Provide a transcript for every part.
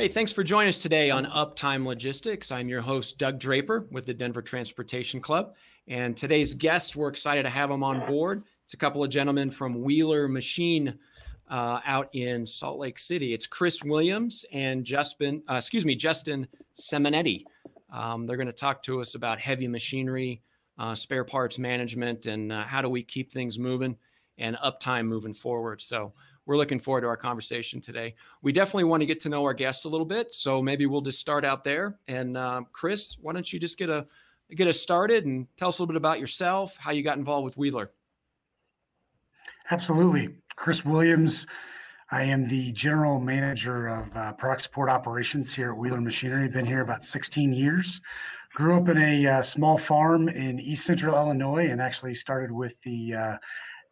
Hey, thanks for joining us today on Uptime Logistics. I'm your host, Doug Draper with the Denver Transportation Club. And today's guest, we're excited to have him on board. It's a couple of gentlemen from Wheeler Machine uh, out in Salt Lake City. It's Chris Williams and Justin, uh, excuse me, Justin Seminetti. Um, they're going to talk to us about heavy machinery, uh, spare parts management, and uh, how do we keep things moving and uptime moving forward. So we're looking forward to our conversation today. We definitely want to get to know our guests a little bit, so maybe we'll just start out there. And uh, Chris, why don't you just get a get us started and tell us a little bit about yourself, how you got involved with Wheeler. Absolutely, Chris Williams. I am the general manager of uh, product support operations here at Wheeler Machinery. Been here about 16 years. Grew up in a uh, small farm in East Central Illinois, and actually started with the uh,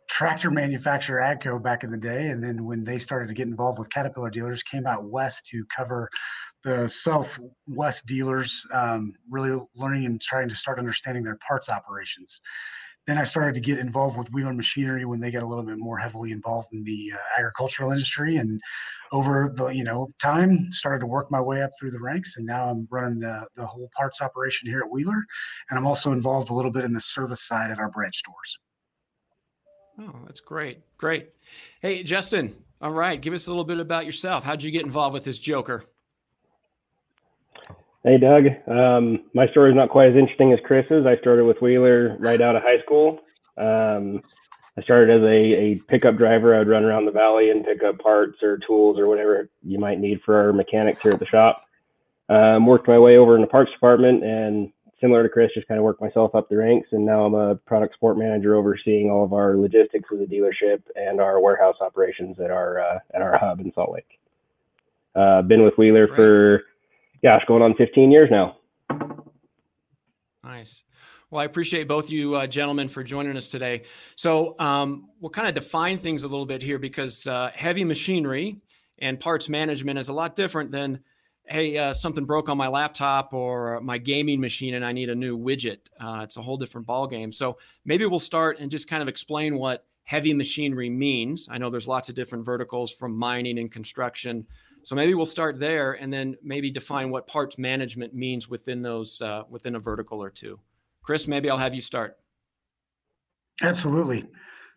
tractor manufacturer AGCO back in the day. And then when they started to get involved with Caterpillar dealers, came out west to cover the Southwest dealers, um, really learning and trying to start understanding their parts operations. Then I started to get involved with Wheeler Machinery when they got a little bit more heavily involved in the uh, agricultural industry, and over the you know time started to work my way up through the ranks, and now I'm running the the whole parts operation here at Wheeler, and I'm also involved a little bit in the service side at our branch stores. Oh, that's great. Great. Hey, Justin. All right. Give us a little bit about yourself. How'd you get involved with this Joker? Hey, Doug. Um, my story is not quite as interesting as Chris's. I started with Wheeler right out of high school. Um, I started as a, a pickup driver. I would run around the valley and pick up parts or tools or whatever you might need for our mechanics here at the shop. Um, worked my way over in the parts department and similar to Chris, just kind of worked myself up the ranks, and now I'm a product support manager overseeing all of our logistics of the dealership and our warehouse operations at our uh, at our hub in Salt Lake. Uh, been with Wheeler right. for, gosh, going on 15 years now. Nice. Well, I appreciate both you uh, gentlemen for joining us today. So um, we'll kind of define things a little bit here because uh, heavy machinery and parts management is a lot different than hey, uh, something broke on my laptop or my gaming machine and I need a new widget. Uh, it's a whole different ballgame. So maybe we'll start and just kind of explain what heavy machinery means. I know there's lots of different verticals from mining and construction. So maybe we'll start there and then maybe define what parts management means within those uh, within a vertical or two. Chris, maybe I'll have you start. Absolutely.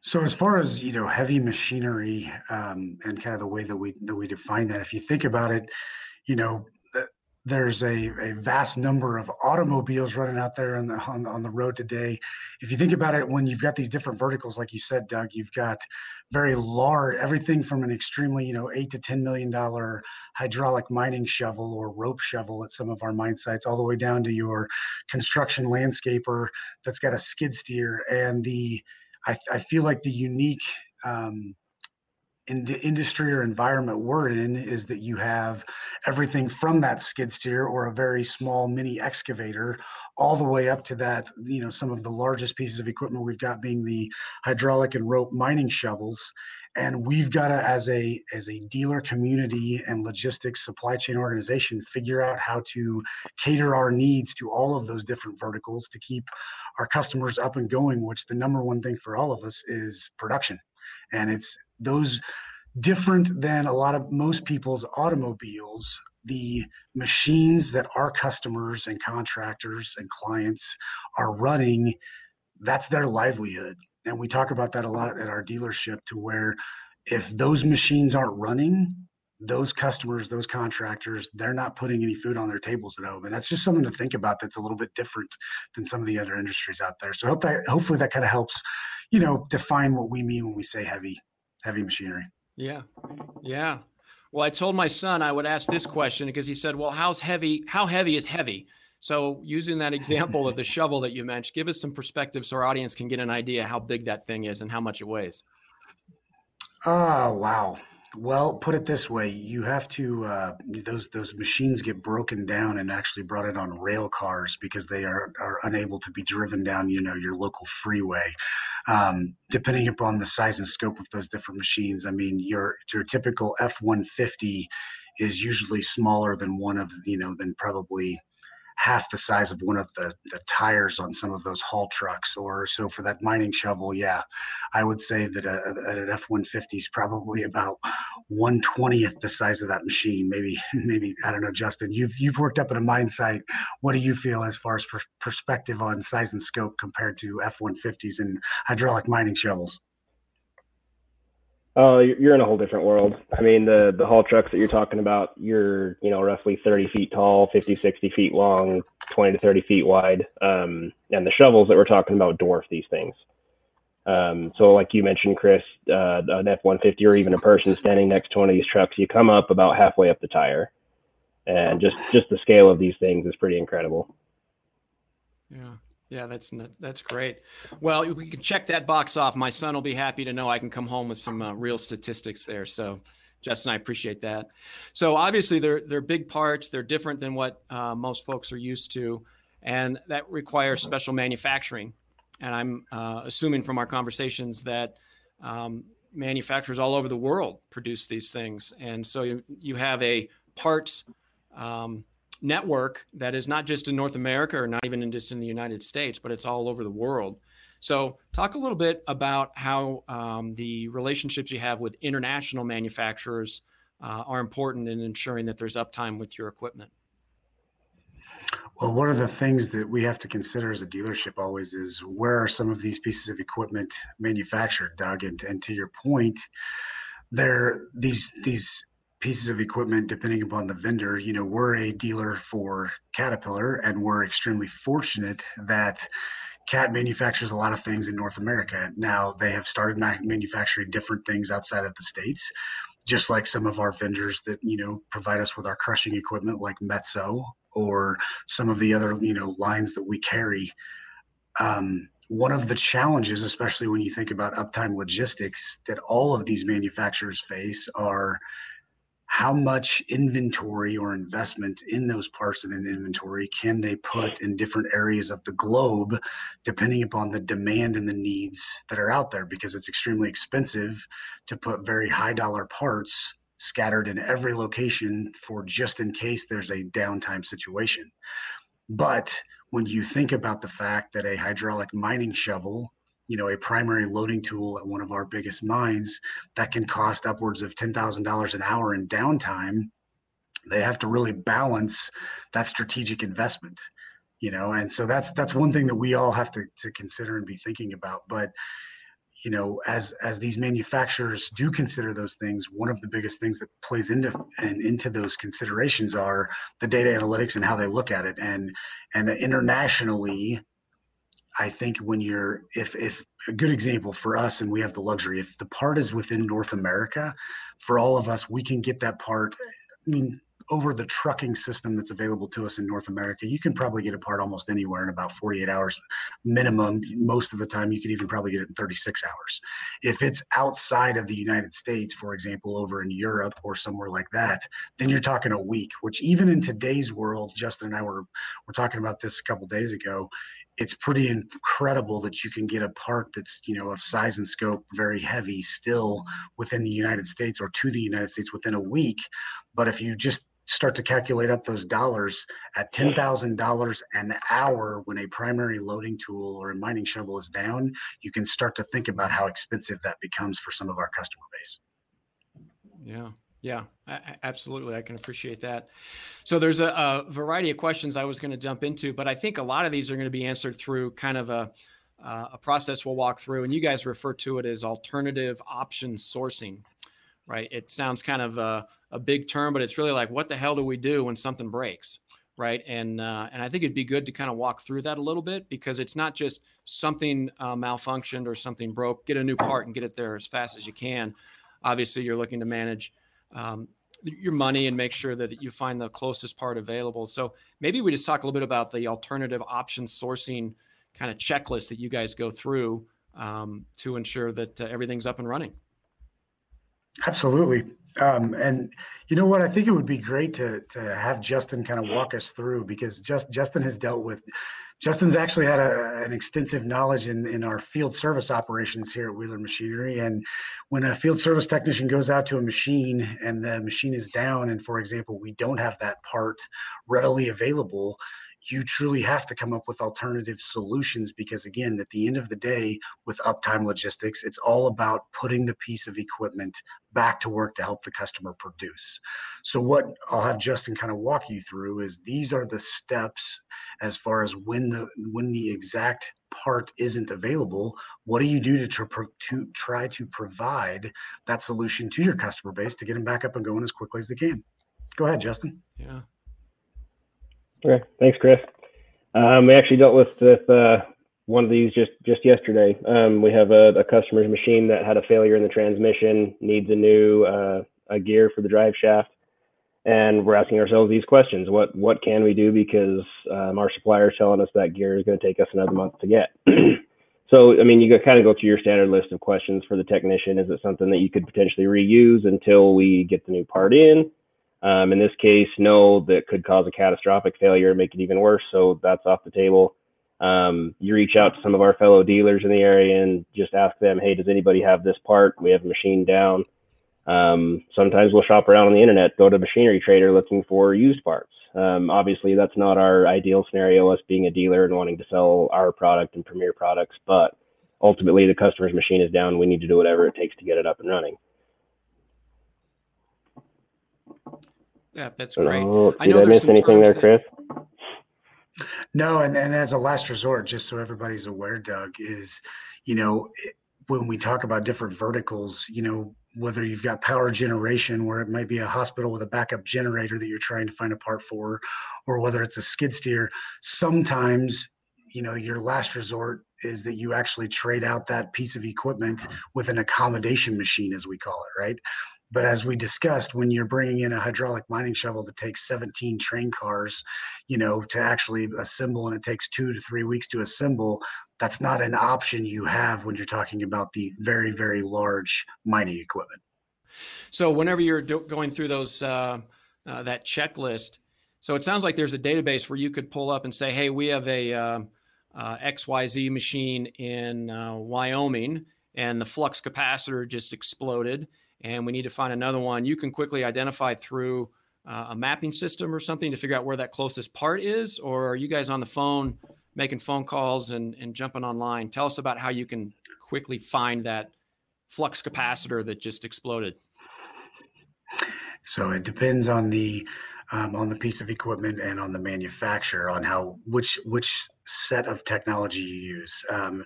So as far as you know, heavy machinery um, and kind of the way that we that we define that, if you think about it, you know, there's a, a vast number of automobiles running out there on the on, on the road today. If you think about it, when you've got these different verticals, like you said, Doug, you've got very large everything from an extremely you know eight to ten million dollar hydraulic mining shovel or rope shovel at some of our mine sites, all the way down to your construction landscaper that's got a skid steer. And the I, I feel like the unique um, in the industry or environment we're in is that you have everything from that skid steer or a very small mini excavator all the way up to that you know some of the largest pieces of equipment we've got being the hydraulic and rope mining shovels. And we've got to as a as a dealer community and logistics supply chain organization figure out how to cater our needs to all of those different verticals to keep our customers up and going which the number one thing for all of us is production and it's those different than a lot of most people's automobiles the machines that our customers and contractors and clients are running that's their livelihood. And we talk about that a lot at our dealership to where if those machines aren't running those customers those contractors they're not putting any food on their tables at home and that's just something to think about that's a little bit different than some of the other industries out there so hope that hopefully that kind of helps you know define what we mean when we say heavy heavy machinery. Yeah. Yeah. Well, I told my son I would ask this question because he said, "Well, how's heavy? How heavy is heavy?" So, using that example of the shovel that you mentioned, give us some perspective so our audience can get an idea how big that thing is and how much it weighs. Oh, wow. Well, put it this way: you have to uh, those those machines get broken down and actually brought in on rail cars because they are are unable to be driven down, you know, your local freeway. Um, depending upon the size and scope of those different machines, I mean, your your typical F one fifty is usually smaller than one of you know than probably half the size of one of the, the tires on some of those haul trucks. Or so for that mining shovel, yeah, I would say that uh, a, an F one fifty is probably about one twentieth the size of that machine. Maybe maybe I don't know, Justin. You've you've worked up at a mine site. What do you feel as far as per- perspective on size and scope compared to F one fifties and hydraulic mining shovels? Oh, you're in a whole different world. I mean, the the haul trucks that you're talking about, you're you know roughly 30 feet tall, 50, 60 feet long, 20 to 30 feet wide, um, and the shovels that we're talking about dwarf these things. Um, so, like you mentioned, Chris, uh, an F-150 or even a person standing next to one of these trucks, you come up about halfway up the tire, and just just the scale of these things is pretty incredible. Yeah. Yeah, that's that's great. Well, we can check that box off. My son will be happy to know I can come home with some uh, real statistics there. So, Justin, I appreciate that. So, obviously, they're they're big parts. They're different than what uh, most folks are used to, and that requires special manufacturing. And I'm uh, assuming from our conversations that um, manufacturers all over the world produce these things, and so you you have a parts um, network that is not just in North America or not even in just in the United States, but it's all over the world. So, talk a little bit about how um, the relationships you have with international manufacturers uh, are important in ensuring that there's uptime with your equipment. Well, one of the things that we have to consider as a dealership always is where are some of these pieces of equipment manufactured, Doug? And, and to your point, there these these pieces of equipment depending upon the vendor you know we're a dealer for caterpillar and we're extremely fortunate that cat manufactures a lot of things in north america. Now they have started manufacturing different things outside of the states just like some of our vendors that you know provide us with our crushing equipment like metso or some of the other you know lines that we carry. Um, one of the challenges especially when you think about uptime logistics that all of these manufacturers face are how much inventory or investment in those parts in an inventory can they put in different areas of the globe depending upon the demand and the needs that are out there because it's extremely expensive to put very high dollar parts scattered in every location for just in case there's a downtime situation. But when you think about the fact that a hydraulic mining shovel you know a primary loading tool at one of our biggest mines that can cost upwards of $10,000 an hour in downtime they have to really balance that strategic investment you know? And so that's that's one thing that we all have to, to consider and be thinking about. But you know as as these manufacturers do consider those things one of the biggest things that plays into and into those considerations are the data analytics and how they look at it. And and internationally I think when you're if if a good example for us and we have the luxury if the part is within North America for all of us we can get that part I mean over the trucking system that's available to us in North America you can probably get a part almost anywhere in about 48 hours minimum. Most of the time you could even probably get it in 36 hours. If it's outside of the United States for example over in Europe or somewhere like that then you're talking a week which even in today's world Justin and I were were talking about this a couple days ago it's pretty incredible that you can get a part that's you know of size and scope very heavy still within the united states or to the united states within a week but if you just start to calculate up those dollars at hmm. $10,000 an hour when a primary loading tool or a mining shovel is down, you can start to think about how expensive that becomes for some of our customer base. Yeah. Yeah, absolutely. I can appreciate that. So there's a, a variety of questions I was going to jump into, but I think a lot of these are going to be answered through kind of a, uh, a process we'll walk through, and you guys refer to it as alternative option sourcing, right? It sounds kind of a, a big term, but it's really like, what the hell do we do when something breaks, right? And uh, and I think it'd be good to kind of walk through that a little bit because it's not just something uh, malfunctioned or something broke. Get a new part and get it there as fast as you can. Obviously, you're looking to manage um, your money and make sure that you find the closest part available. So maybe we just talk a little bit about the alternative option sourcing kind of checklist that you guys go through um, to ensure that uh, everything's up and running. Absolutely. Um, and you know what? I think it would be great to to have Justin kind of walk us through because just Justin has dealt with. Justin's actually had a, an extensive knowledge in, in our field service operations here at Wheeler Machinery. And when a field service technician goes out to a machine and the machine is down, and for example, we don't have that part readily available, you truly have to come up with alternative solutions because again at the end of the day with uptime logistics it's all about putting the piece of equipment back to work to help the customer produce. So what i'll have justin kind of walk you through is these are the steps as far as when the when the exact part isn't available. What do you do to, tr- to try to provide that solution to your customer base to get them back up and going as quickly as they can? Go ahead justin. Yeah Okay, thanks, Chris. Um, we actually dealt with with uh, one of these just just yesterday. Um, we have a, a, customer's machine that had a failure in the transmission, needs a new uh, a gear for the drive shaft, and we're asking ourselves these questions: What what can we do because um, our supplier is telling us that gear is going to take us another month to get. so, I mean, you kind of go through your standard list of questions for the technician. Is it something that you could potentially reuse until we get the new part in? Um, in this case, no, that could cause a catastrophic failure, and make it even worse. So that's off the table. Um, you reach out to some of our fellow dealers in the area and just ask them, hey, does anybody have this part? We have a machine down. Um, sometimes we'll shop around on the internet, go to Machinery Trader looking for used parts. Um, obviously, that's not our ideal scenario, us being a dealer and wanting to sell our product and premier products, but ultimately the customer's machine is down. We need to do whatever it takes to get it up and running. Yeah, that's great. So, I know I miss anything there, Chris? No, and, and as a last resort, just so everybody's aware, Doug, is, you know, when we talk about different verticals, you know, whether you've got power generation where it might be a hospital with a backup generator that you're trying to find a part for, or whether it's a skid steer, sometimes, you know, your last resort is that you actually trade out that piece of equipment with an accommodation machine, as we call it, right? But as we discussed, when you're bringing in a hydraulic mining shovel that takes 17 train cars, you know, to actually assemble and it takes two to three weeks to assemble, that's not an option you have when you're talking about the very, very large mining equipment. So whenever you're do- going through those, uh, uh, that checklist, so it sounds like there's a database where you could pull up and say, hey, we have a uh, uh XYZ machine in uh, Wyoming and the flux capacitor just exploded and we need to find another one, you can quickly identify through uh, a mapping system or something to figure out where that closest part is? Or are you guys on the phone making phone calls and, and jumping online? Tell us about how you can quickly find that flux capacitor that just exploded. So it depends on the um, on the piece of equipment and on the manufacturer on how which which set of technology you use. Um,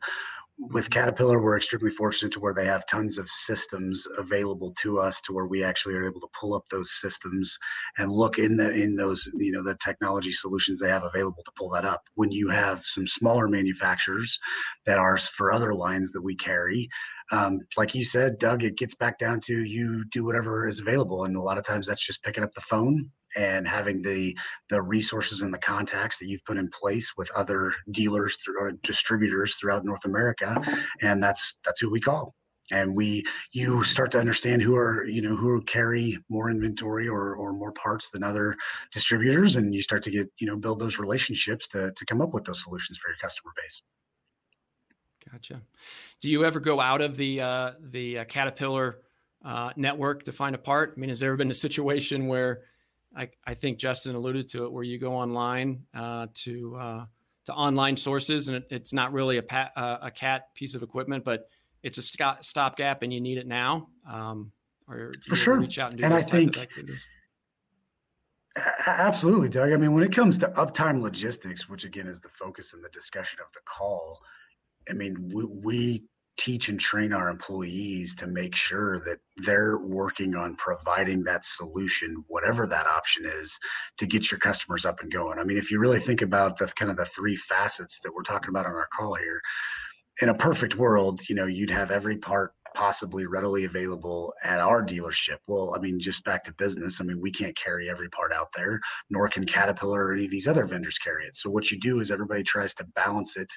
with Caterpillar, we're extremely fortunate to where they have tons of systems available to us to where we actually are able to pull up those systems and look in the in those you know the technology solutions they have available to pull that up. When you have some smaller manufacturers that are for other lines that we carry, um, like you said, Doug, it gets back down to you do whatever is available, and a lot of times that's just picking up the phone and having the the resources and the contacts that you've put in place with other dealers or distributors throughout North America, and that's that's who we call. And we you start to understand who are you know who carry more inventory or or more parts than other distributors, and you start to get you know build those relationships to to come up with those solutions for your customer base. Gotcha. Do you ever go out of the uh, the uh, Caterpillar uh, network to find a part? I mean, has there ever been a situation where I, I think Justin alluded to it, where you go online uh, to uh, to online sources, and it, it's not really a pat, uh, a cat piece of equipment, but it's a st- stopgap, and you need it now. Um, or for sure. Reach out and, and I think absolutely, Doug. I mean, when it comes to uptime logistics, which again is the focus and the discussion of the call, I mean, we, we teach and train our employees to make sure that they're working on providing that solution whatever that option is to get your customers up and going. I mean if you really think about the kind of the three facets that we're talking about on our call here in a perfect world you know you'd have every part possibly readily available at our dealership. Well, I mean, just back to business. I mean, we can't carry every part out there, nor can Caterpillar or any of these other vendors carry it. So what you do is everybody tries to balance it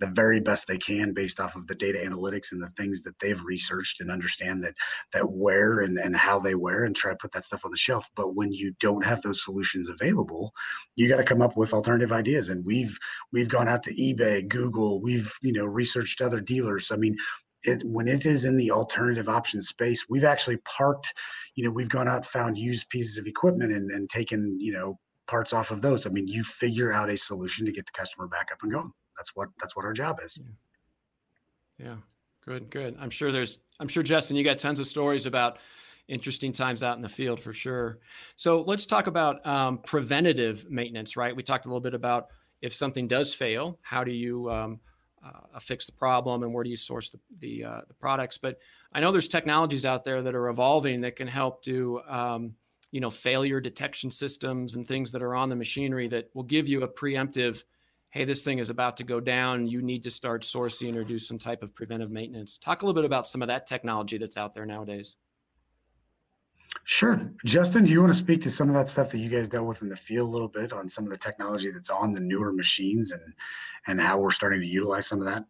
the very best they can based off of the data analytics and the things that they've researched and understand that that where and, and how they wear and try to put that stuff on the shelf. But when you don't have those solutions available, you got to come up with alternative ideas. And we've we've gone out to eBay, Google, we've you know researched other dealers. I mean, it when it is in the alternative option space, we've actually parked, you know, we've gone out found used pieces of equipment and, and taken, you know, parts off of those. I mean, you figure out a solution to get the customer back up and going. That's what that's what our job is. Yeah. yeah. Good, good. I'm sure there's I'm sure Justin, you got tons of stories about interesting times out in the field for sure. So let's talk about um, preventative maintenance, right? We talked a little bit about if something does fail, how do you um, uh, fix the problem and where do you source the the, uh, the, products? But I know there's technologies out there that are evolving that can help do um, you know failure detection systems and things that are on the machinery that will give you a preemptive hey this thing is about to go down. You need to start sourcing or do some type of preventive maintenance. Talk a little bit about some of that technology that's out there nowadays Sure. Justin, do you want to speak to some of that stuff that you guys dealt with in the field a little bit on some of the technology that's on the newer machines and and how we're starting to utilize some of that?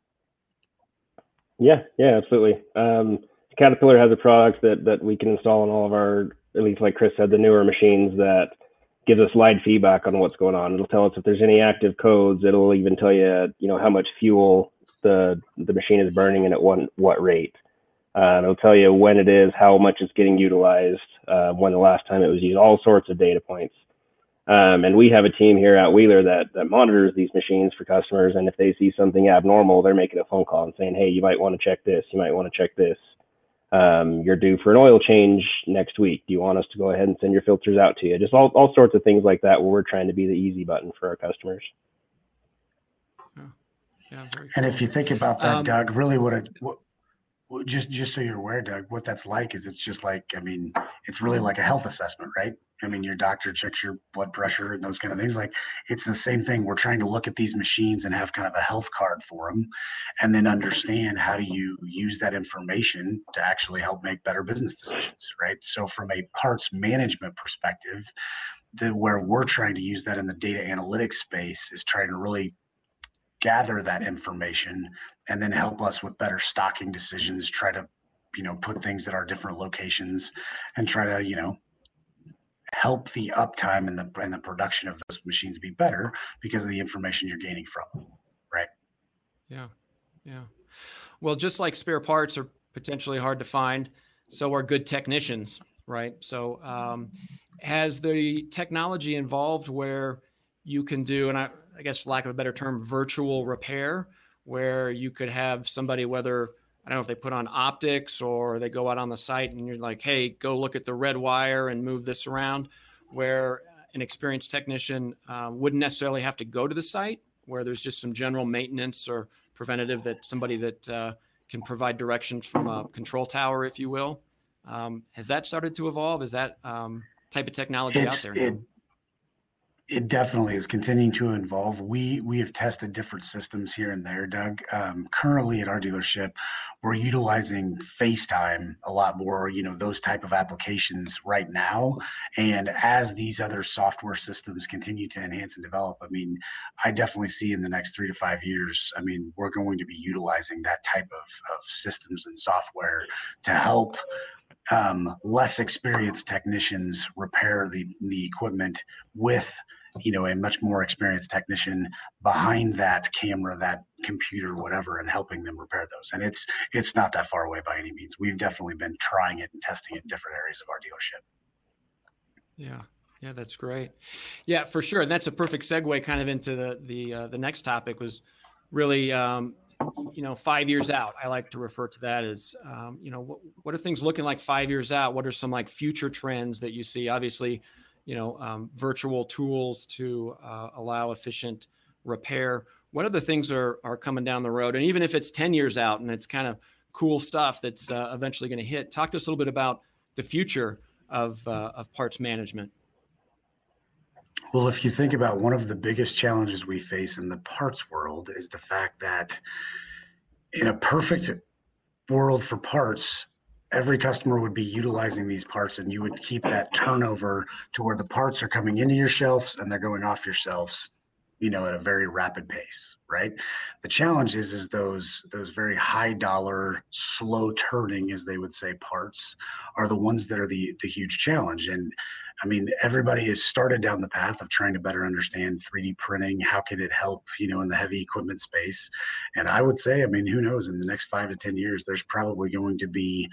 Yeah, yeah, absolutely. Um, Caterpillar has a product that that we can install on all of our, at least like Chris said, the newer machines that gives us live feedback on what's going on. It'll tell us if there's any active codes. It'll even tell you, you know, how much fuel the the machine is burning and at what what rate. Uh, it'll tell you when it is, how much it's getting utilized, uh, when the last time it was used, all sorts of data points. Um, and we have a team here at Wheeler that, that monitors these machines for customers. And if they see something abnormal, they're making a phone call and saying, hey, you might want to check this. You might want to check this. Um, you're due for an oil change next week. Do you want us to go ahead and send your filters out to you? Just all, all sorts of things like that where we're trying to be the easy button for our customers. Yeah. Yeah, and if you think about that, um, Doug, really what it, what, well, just just so you're aware, Doug, what that's like is it's just like I mean, it's really mm-hmm. like a health assessment, right? I mean, your doctor checks your blood pressure and those kind of things. Like it's the same thing. We're trying to look at these machines and have kind of a health card for them, and then understand how do you use that information to actually help make better business decisions, right? So from a parts management perspective, the where we're trying to use that in the data analytics space is trying to really gather that information and then help us with better stocking decisions try to you know put things at our different locations and try to you know help the uptime and the and the production of those machines be better because of the information you're gaining from them right? Yeah yeah. Well just like spare parts are potentially hard to find so are good technicians right? So um, has the technology involved where you can do and I, I guess lack of a better term virtual repair where you could have somebody, whether I don't know if they put on optics or they go out on the site and you're like, hey, go look at the red wire and move this around, where an experienced technician uh, wouldn't necessarily have to go to the site, where there's just some general maintenance or preventative that somebody that uh, can provide directions from a control tower, if you will. Um, has that started to evolve? Is that um, type of technology it's, out there? It, it definitely is continuing to evolve. We we have tested different systems here and there, Doug. Um, currently at our dealership, we're utilizing FaceTime a lot more. You know those type of applications right now. And as these other software systems continue to enhance and develop, I mean, I definitely see in the next three to five years. I mean, we're going to be utilizing that type of, of systems and software to help um, less experienced technicians repair the the equipment with you know a much more experienced technician behind that camera that computer whatever and helping them repair those. And it's it's not that far away by any means. We've definitely been trying it and testing it in different areas of our dealership. Yeah. Yeah that's great. Yeah for sure. And that's a perfect segue kind of into the the uh, the next topic was really um, you know five years out. I like to refer to that as um, you know what, what are things looking like five years out? What are some like future trends that you see? Obviously you know, um, virtual tools to uh, allow efficient repair. What other things are are coming down the road? And even if it's ten years out and it's kind of cool stuff that's uh, eventually going to hit, talk to us a little bit about the future of uh, of parts management. Well, if you think about one of the biggest challenges we face in the parts world is the fact that in a perfect world for parts, every customer would be utilizing these parts and you would keep that turnover to where the parts are coming into your shelves and they're going off your shelves you know at a very rapid pace right? The challenge is is those those very high dollar slow turning as they would say parts are the ones that are the the huge challenge. And i mean everybody has started down the path of trying to better understand 3d printing. How can it help you know in the heavy equipment space? And i would say i mean who knows? In the next 5 to 10 years there's probably going to be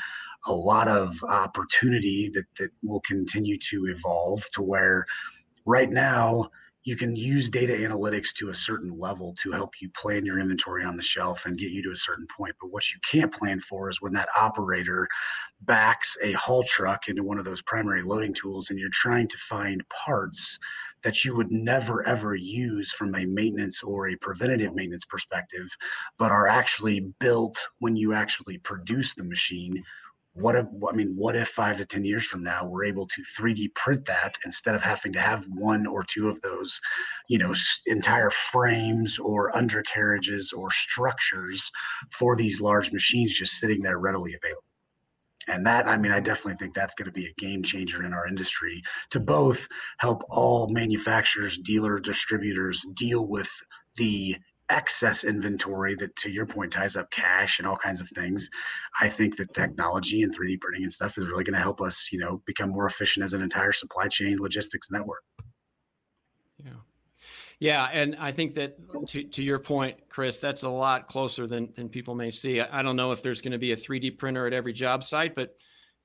a lot of opportunity that that will continue to evolve to where right now you can use data analytics to a certain level to help you plan your inventory on the shelf and get you to a certain point. But what you can't plan for is when that operator backs a haul truck into one of those primary loading tools and you're trying to find parts that you would never ever use from a maintenance or a preventative maintenance perspective, but are actually built when you actually produce the machine what if i mean what if five to ten years from now we're able to 3d print that instead of having to have one or two of those you know entire frames or undercarriages or structures for these large machines just sitting there readily available? And that i mean i definitely think that's going to be a game changer in our industry to both help all manufacturers dealer distributors deal with the excess inventory that to your point ties up cash and all kinds of things i think that technology and 3d printing and stuff is really going to help us you know become more efficient as an entire supply chain logistics network. Yeah. Yeah and i think that to, to your point chris that's a lot closer than than people may see. I, I don't know if there's going to be a 3d printer at every job site but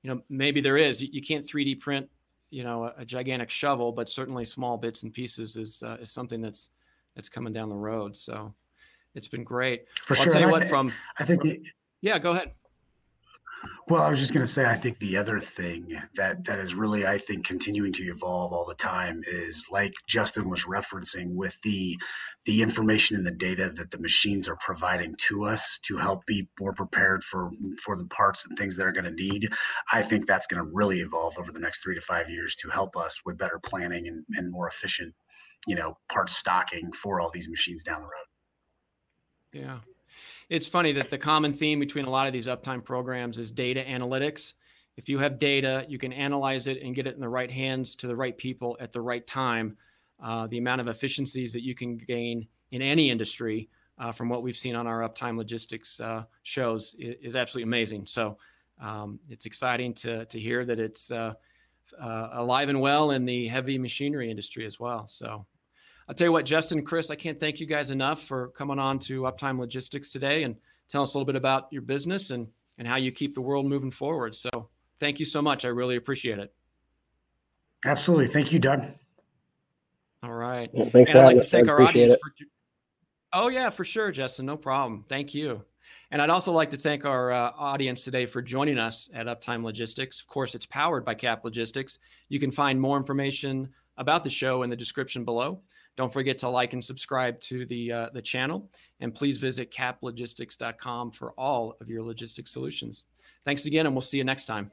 you know maybe there is. You, can't 3d print you know a, a, gigantic shovel but certainly small bits and pieces is uh, is something that's that's coming down the road. So it's been great. For well, sure. I'll tell you what, I, from I think the, yeah, go ahead. Well, I was just going to say, I think the other thing that that is really, I think, continuing to evolve all the time is like Justin was referencing with the the information and the data that the machines are providing to us to help be more prepared for for the parts and things that are going to need. I think that's going to really evolve over the next three to five years to help us with better planning and, and more efficient you know parts stocking for all these machines down the road. Yeah. It's funny that the common theme between a lot of these uptime programs is data analytics. If you have data you can analyze it and get it in the right hands to the right people at the right time. Uh, the amount of efficiencies that you can gain in any industry uh, from what we've seen on our uptime logistics uh, shows is, is, absolutely amazing. So um, it's exciting to, to hear that it's uh, uh, alive and well in the heavy machinery industry as well. So I'll tell you what, Justin, Chris, I can't thank you guys enough for coming on to Uptime Logistics today and tell us a little bit about your business and and how you keep the world moving forward. So thank you so much. I really appreciate it. Absolutely. Thank you, Doug. All right. Well, thanks and I'd like to thank our audience it. for Oh yeah, for sure, Justin. No problem. Thank you. And I'd also like to thank our uh, audience today for joining us at Uptime Logistics. Of course, it's powered by Cap Logistics. You can find more information about the show in the description below. Don't forget to like and subscribe to the uh, the channel, and please visit caplogistics.com for all of your logistics solutions. Thanks again, and we'll see you next time.